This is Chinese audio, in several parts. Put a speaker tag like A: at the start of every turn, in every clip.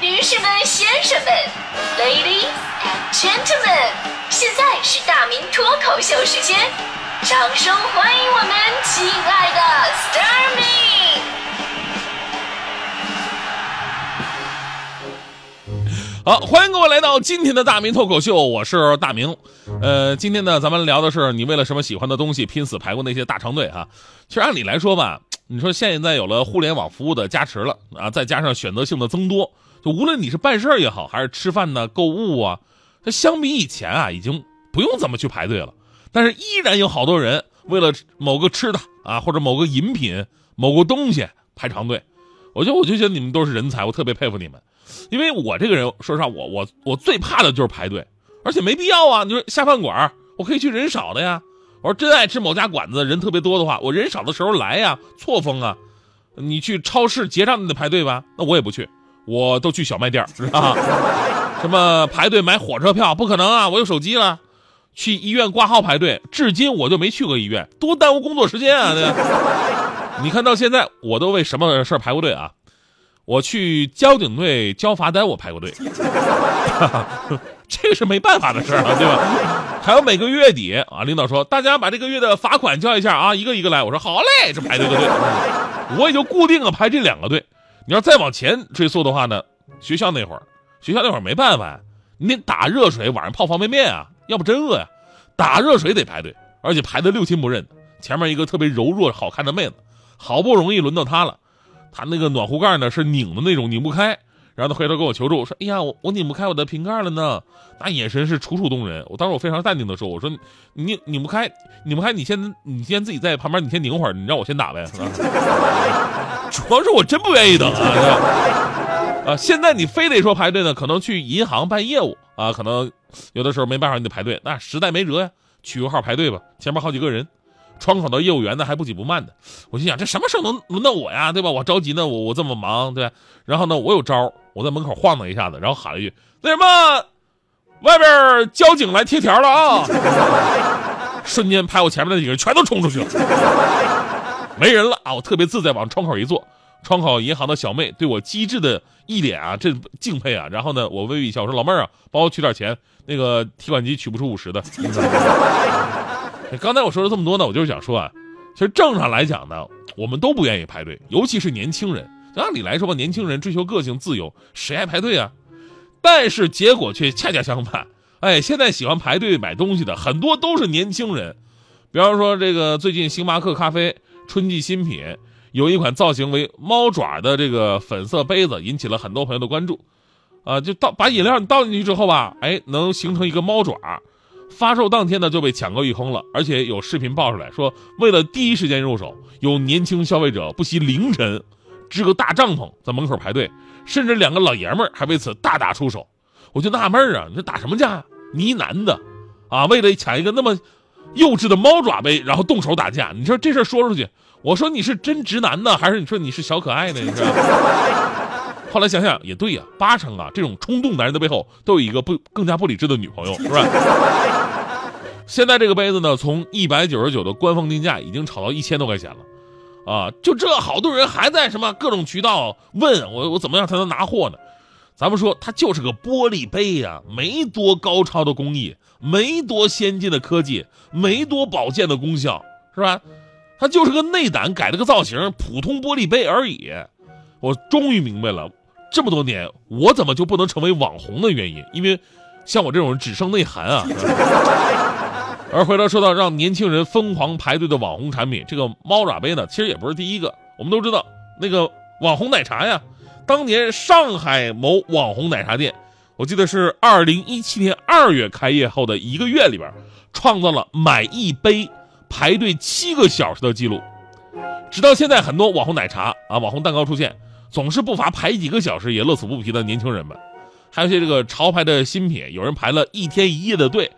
A: 女士们、先生们，Ladies and Gentlemen，现在是大明脱口秀时间，掌声欢迎我们亲爱的 s t a r m y
B: 好，欢迎各位来到今天的大明脱口秀，我是大明。呃，今天呢，咱们聊的是你为了什么喜欢的东西拼死排过那些大长队啊。其实按理来说吧，你说现在有了互联网服务的加持了啊，再加上选择性的增多，就无论你是办事儿也好，还是吃饭呢、购物啊，它相比以前啊，已经不用怎么去排队了。但是依然有好多人为了某个吃的啊，或者某个饮品、某个东西排长队。我觉得，我就觉得你们都是人才，我特别佩服你们。因为我这个人，说实话，我我我最怕的就是排队，而且没必要啊。你说下饭馆，我可以去人少的呀。我说真爱吃某家馆子，人特别多的话，我人少的时候来呀，错峰啊。你去超市结账，你得排队吧？那我也不去，我都去小卖店啊？什么排队买火车票，不可能啊！我有手机了。去医院挂号排队，至今我就没去过医院，多耽误工作时间啊！对你看到现在，我都为什么事儿排过队啊？我去交警队交罚单，我排过队，这个是没办法的事儿啊，对吧？还有每个月底啊，领导说大家把这个月的罚款交一下啊，一个一个来。我说好嘞，这排队的队，我也就固定了排这两个队。你要再往前追溯的话呢，学校那会儿，学校那会儿没办法，你得打热水，晚上泡方便面啊，要不真饿呀。打热水得排队，而且排的六亲不认，前面一个特别柔弱好看的妹子，好不容易轮到她了。她那个暖壶盖呢是拧的那种，拧不开。然后他回头跟我求助，说：“哎呀，我我拧不开我的瓶盖了呢。”那眼神是楚楚动人。我当时我非常淡定的说：“我说你拧不开，拧不开，你先你先自己在旁边，你先拧会儿，你让我先打呗。”主要是我真不愿意等啊。啊，现在你非得说排队呢，可能去银行办业务啊，可能有的时候没办法你得排队，那实在没辙呀，取个号排队吧，前面好几个人。窗口的业务员呢还不紧不慢的，我心想这什么时候能轮到我呀，对吧？我着急呢，我我这么忙，对。然后呢，我有招，我在门口晃荡一下子，然后喊了一句：“那什么，外边交警来贴条了啊！” 瞬间排我前面那几个人全都冲出去了，没人了啊！我特别自在，往窗口一坐，窗口银行的小妹对我机智的一脸啊，这敬佩啊。然后呢，我微微一笑，说：“老妹儿啊，帮我取点钱，那个提款机取不出五十的。”刚才我说了这么多呢，我就是想说啊，其实正常来讲呢，我们都不愿意排队，尤其是年轻人。按理来说吧，年轻人追求个性自由，谁爱排队啊？但是结果却恰恰相反。哎，现在喜欢排队买东西的很多都是年轻人。比方说，这个最近星巴克咖啡春季新品有一款造型为猫爪的这个粉色杯子，引起了很多朋友的关注。啊，就倒把饮料你倒进去之后吧，哎，能形成一个猫爪。发售当天呢就被抢购一空了，而且有视频爆出来说，为了第一时间入手，有年轻消费者不惜凌晨支个大帐篷在门口排队，甚至两个老爷们儿还为此大打出手。我就纳闷儿啊，你说打什么架？你一男的，啊，为了抢一个那么幼稚的猫爪杯，然后动手打架，你说这事儿说出去，我说你是真直男呢，还是你说你是小可爱呢？你说？后来想想也对呀，八成啊，这种冲动男人的背后都有一个不更加不理智的女朋友，是吧？现在这个杯子呢，从一百九十九的官方定价已经炒到一千多块钱了，啊，就这好多人还在什么各种渠道问我，我怎么样才能拿货呢？咱们说它就是个玻璃杯呀，没多高超的工艺，没多先进的科技，没多保健的功效，是吧？它就是个内胆改了个造型，普通玻璃杯而已。我终于明白了。这么多年，我怎么就不能成为网红的原因？因为像我这种人只剩内涵啊。而回头说到让年轻人疯狂排队的网红产品，这个猫爪杯呢，其实也不是第一个。我们都知道那个网红奶茶呀，当年上海某网红奶茶店，我记得是二零一七年二月开业后的一个月里边，创造了买一杯排队七个小时的记录。直到现在，很多网红奶茶啊、网红蛋糕出现。总是不乏排几个小时也乐此不疲的年轻人们，还有些这个潮牌的新品，有人排了一天一夜的队，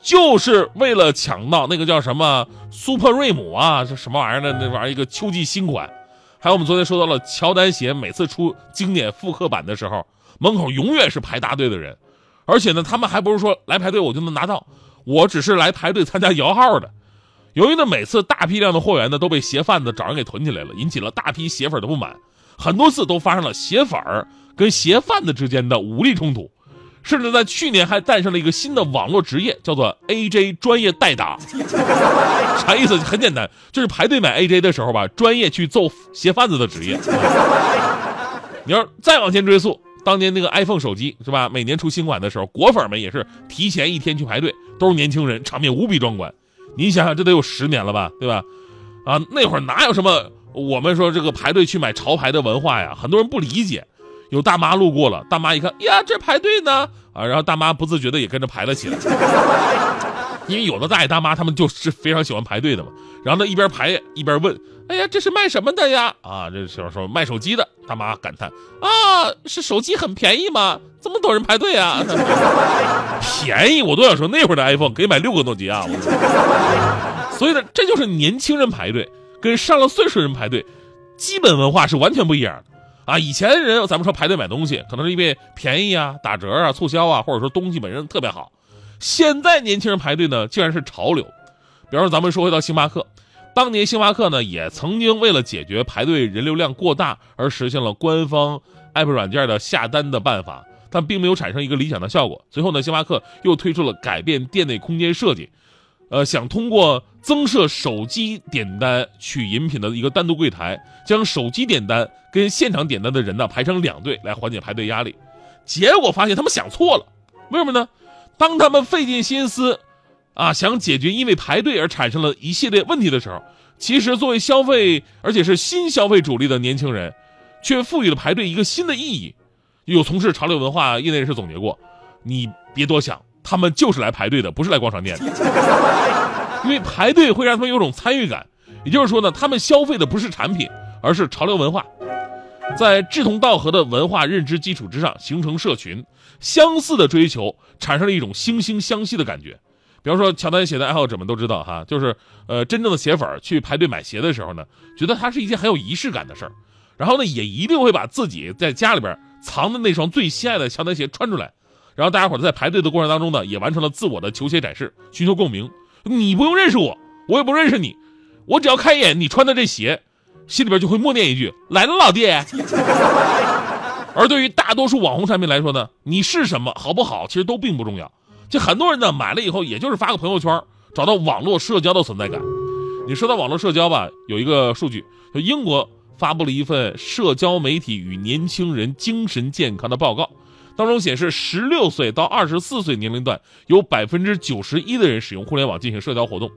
B: 就是为了抢到那个叫什么 Super 瑞姆啊，这什么玩意儿的那玩意儿一个秋季新款。还有我们昨天说到了乔丹鞋，每次出经典复刻版的时候，门口永远是排大队的人，而且呢，他们还不是说来排队我就能拿到，我只是来排队参加摇号的。由于呢，每次大批量的货源呢都被鞋贩子找人给囤起来了，引起了大批鞋粉的不满。很多次都发生了鞋粉儿跟鞋贩子之间的武力冲突，甚至在去年还诞生了一个新的网络职业，叫做 AJ 专业代打。啥意思？很简单，就是排队买 AJ 的时候吧，专业去揍鞋贩子的职业。你要再往前追溯，当年那个 iPhone 手机是吧？每年出新款的时候，果粉们也是提前一天去排队，都是年轻人，场面无比壮观。你想想，这得有十年了吧，对吧？啊，那会儿哪有什么我们说这个排队去买潮牌的文化呀？很多人不理解。有大妈路过了，大妈一看，呀，这排队呢啊，然后大妈不自觉的也跟着排了起来。因为有的大爷大妈他们就是非常喜欢排队的嘛。然后呢，一边排一边问，哎呀，这是卖什么的呀？啊，这时候说卖手机的。大妈感叹，啊，是手机很便宜吗？这么多人排队啊？便宜，我都想说那会儿的 iPhone 可以买六个诺基亚了。所以呢，这就是年轻人排队跟上了岁数人排队，基本文化是完全不一样的。啊，以前人咱们说排队买东西，可能是因为便宜啊、打折啊、促销啊，或者说东西本身特别好。现在年轻人排队呢，竟然是潮流。比方说，咱们说回到星巴克，当年星巴克呢也曾经为了解决排队人流量过大而实现了官方 app 软件的下单的办法，但并没有产生一个理想的效果。随后呢，星巴克又推出了改变店内空间设计。呃，想通过增设手机点单取饮品的一个单独柜台，将手机点单跟现场点单的人呢排成两队，来缓解排队压力。结果发现他们想错了，为什么呢？当他们费尽心思，啊，想解决因为排队而产生了一系列问题的时候，其实作为消费，而且是新消费主力的年轻人，却赋予了排队一个新的意义。有从事潮流文化业内人士总结过，你别多想。他们就是来排队的，不是来逛商店的，因为排队会让他们有种参与感。也就是说呢，他们消费的不是产品，而是潮流文化，在志同道合的文化认知基础之上形成社群，相似的追求产生了一种惺惺相惜的感觉。比方说，乔丹鞋的爱好者们都知道哈，就是呃，真正的鞋粉去排队买鞋的时候呢，觉得它是一件很有仪式感的事儿，然后呢，也一定会把自己在家里边藏的那双最心爱的乔丹鞋穿出来。然后大家伙在排队的过程当中呢，也完成了自我的球鞋展示，寻求共鸣。你不用认识我，我也不认识你，我只要看一眼你穿的这鞋，心里边就会默念一句：“来了，老弟。” 而对于大多数网红产品来说呢，你是什么，好不好，其实都并不重要。就很多人呢，买了以后，也就是发个朋友圈，找到网络社交的存在感。你说到网络社交吧，有一个数据，就英国发布了一份社交媒体与年轻人精神健康的报告。当中显示，十六岁到二十四岁年龄段有百分之九十一的人使用互联网进行社交活动，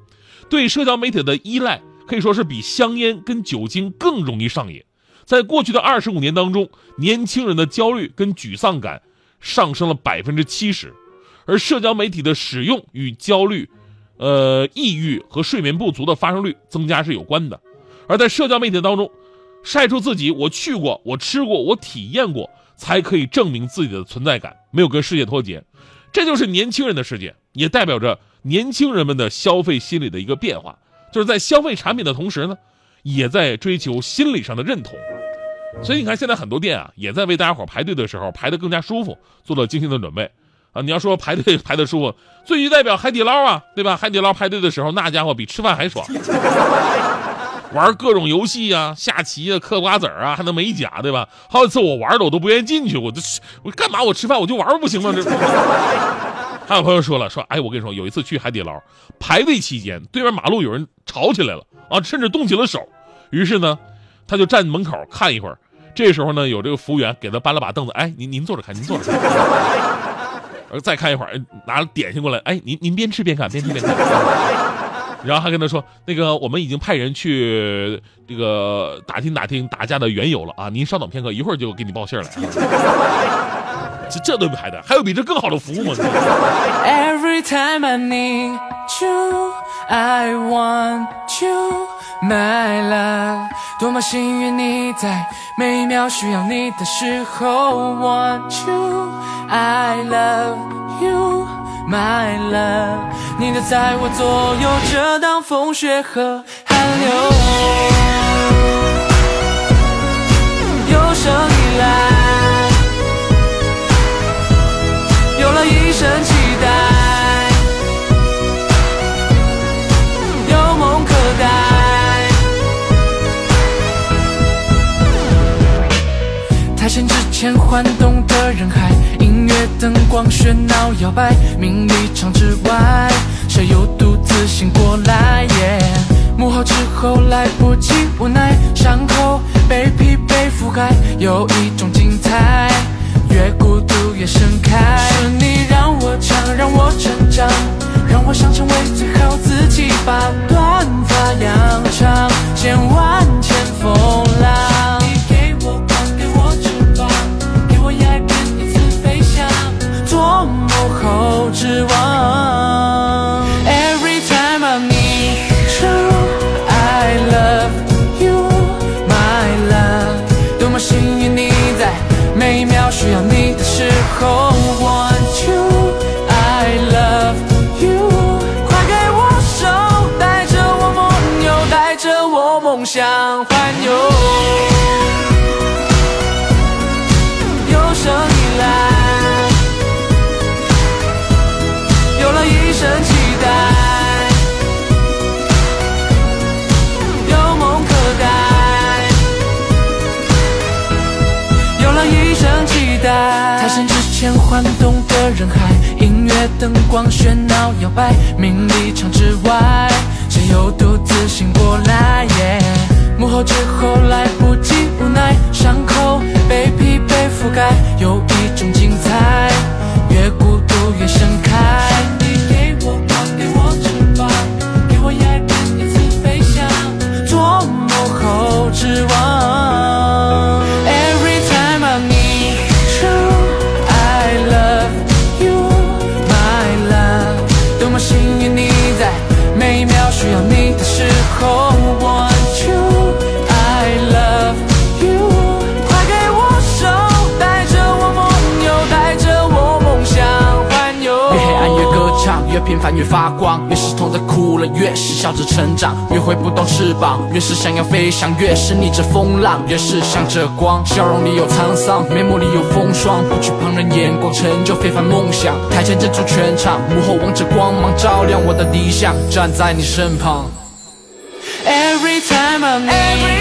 B: 对社交媒体的依赖可以说是比香烟跟酒精更容易上瘾。在过去的二十五年当中，年轻人的焦虑跟沮丧感上升了百分之七十，而社交媒体的使用与焦虑、呃抑郁和睡眠不足的发生率增加是有关的。而在社交媒体当中，晒出自己我去过、我吃过、我体验过。才可以证明自己的存在感，没有跟世界脱节，这就是年轻人的世界，也代表着年轻人们的消费心理的一个变化。就是在消费产品的同时呢，也在追求心理上的认同。所以你看，现在很多店啊，也在为大家伙排队的时候排得更加舒服，做了精心的准备啊。你要说排队 排得舒服，最具代表海底捞啊，对吧？海底捞排队的时候，那家伙比吃饭还爽。玩各种游戏啊，下棋啊，嗑瓜子啊，还能美甲，对吧？好几次我玩的我都不愿意进去，我这我干嘛？我吃饭我就玩不行吗？这 还有朋友说了，说哎，我跟你说，有一次去海底捞排队期间，对面马路有人吵起来了啊，甚至动起了手。于是呢，他就站门口看一会儿。这时候呢，有这个服务员给他搬了把凳子，哎，您您坐着看，您坐着看。再看一会儿，拿了点心过来，哎，您您边吃边看，边吃边看。然后还跟他说：“那个，我们已经派人去这个打听打听打架的缘由了啊！您稍等片刻，一会儿就给你报信儿来。这这都不排的，还有比这更好的服务吗？” Every time I need you, I want you, my love。多么幸运你在每一秒需要你的时候，want you, I love you。My love，你的在我左右，遮挡风雪和寒流。有生以来，有了一生期待，有梦可待。他先之前。
C: 晃动，灯光喧闹摇摆，名利场之外，谁又独自醒过来？yeah？幕后之后来不及，无奈伤口被疲惫覆盖，有一种精彩，越孤独越盛开。是你让我强，让我成长，让我想成为最好自己，把短发扬长，千万千风浪。失望。欢动的人海，音乐灯光喧闹摇摆，名利场之外，谁又独自醒过来？幕后之后来不及，
D: 平凡越发光，越是痛的哭了，越是笑着成长，越挥不动翅膀，越是想要飞翔，越是逆着风浪，越是向着光。笑容里有沧桑，面目里有风霜，不惧旁人眼光，成就非凡梦想。台前镇住全场，幕后王者光芒照亮我的理想，站在你身旁。
C: Every time I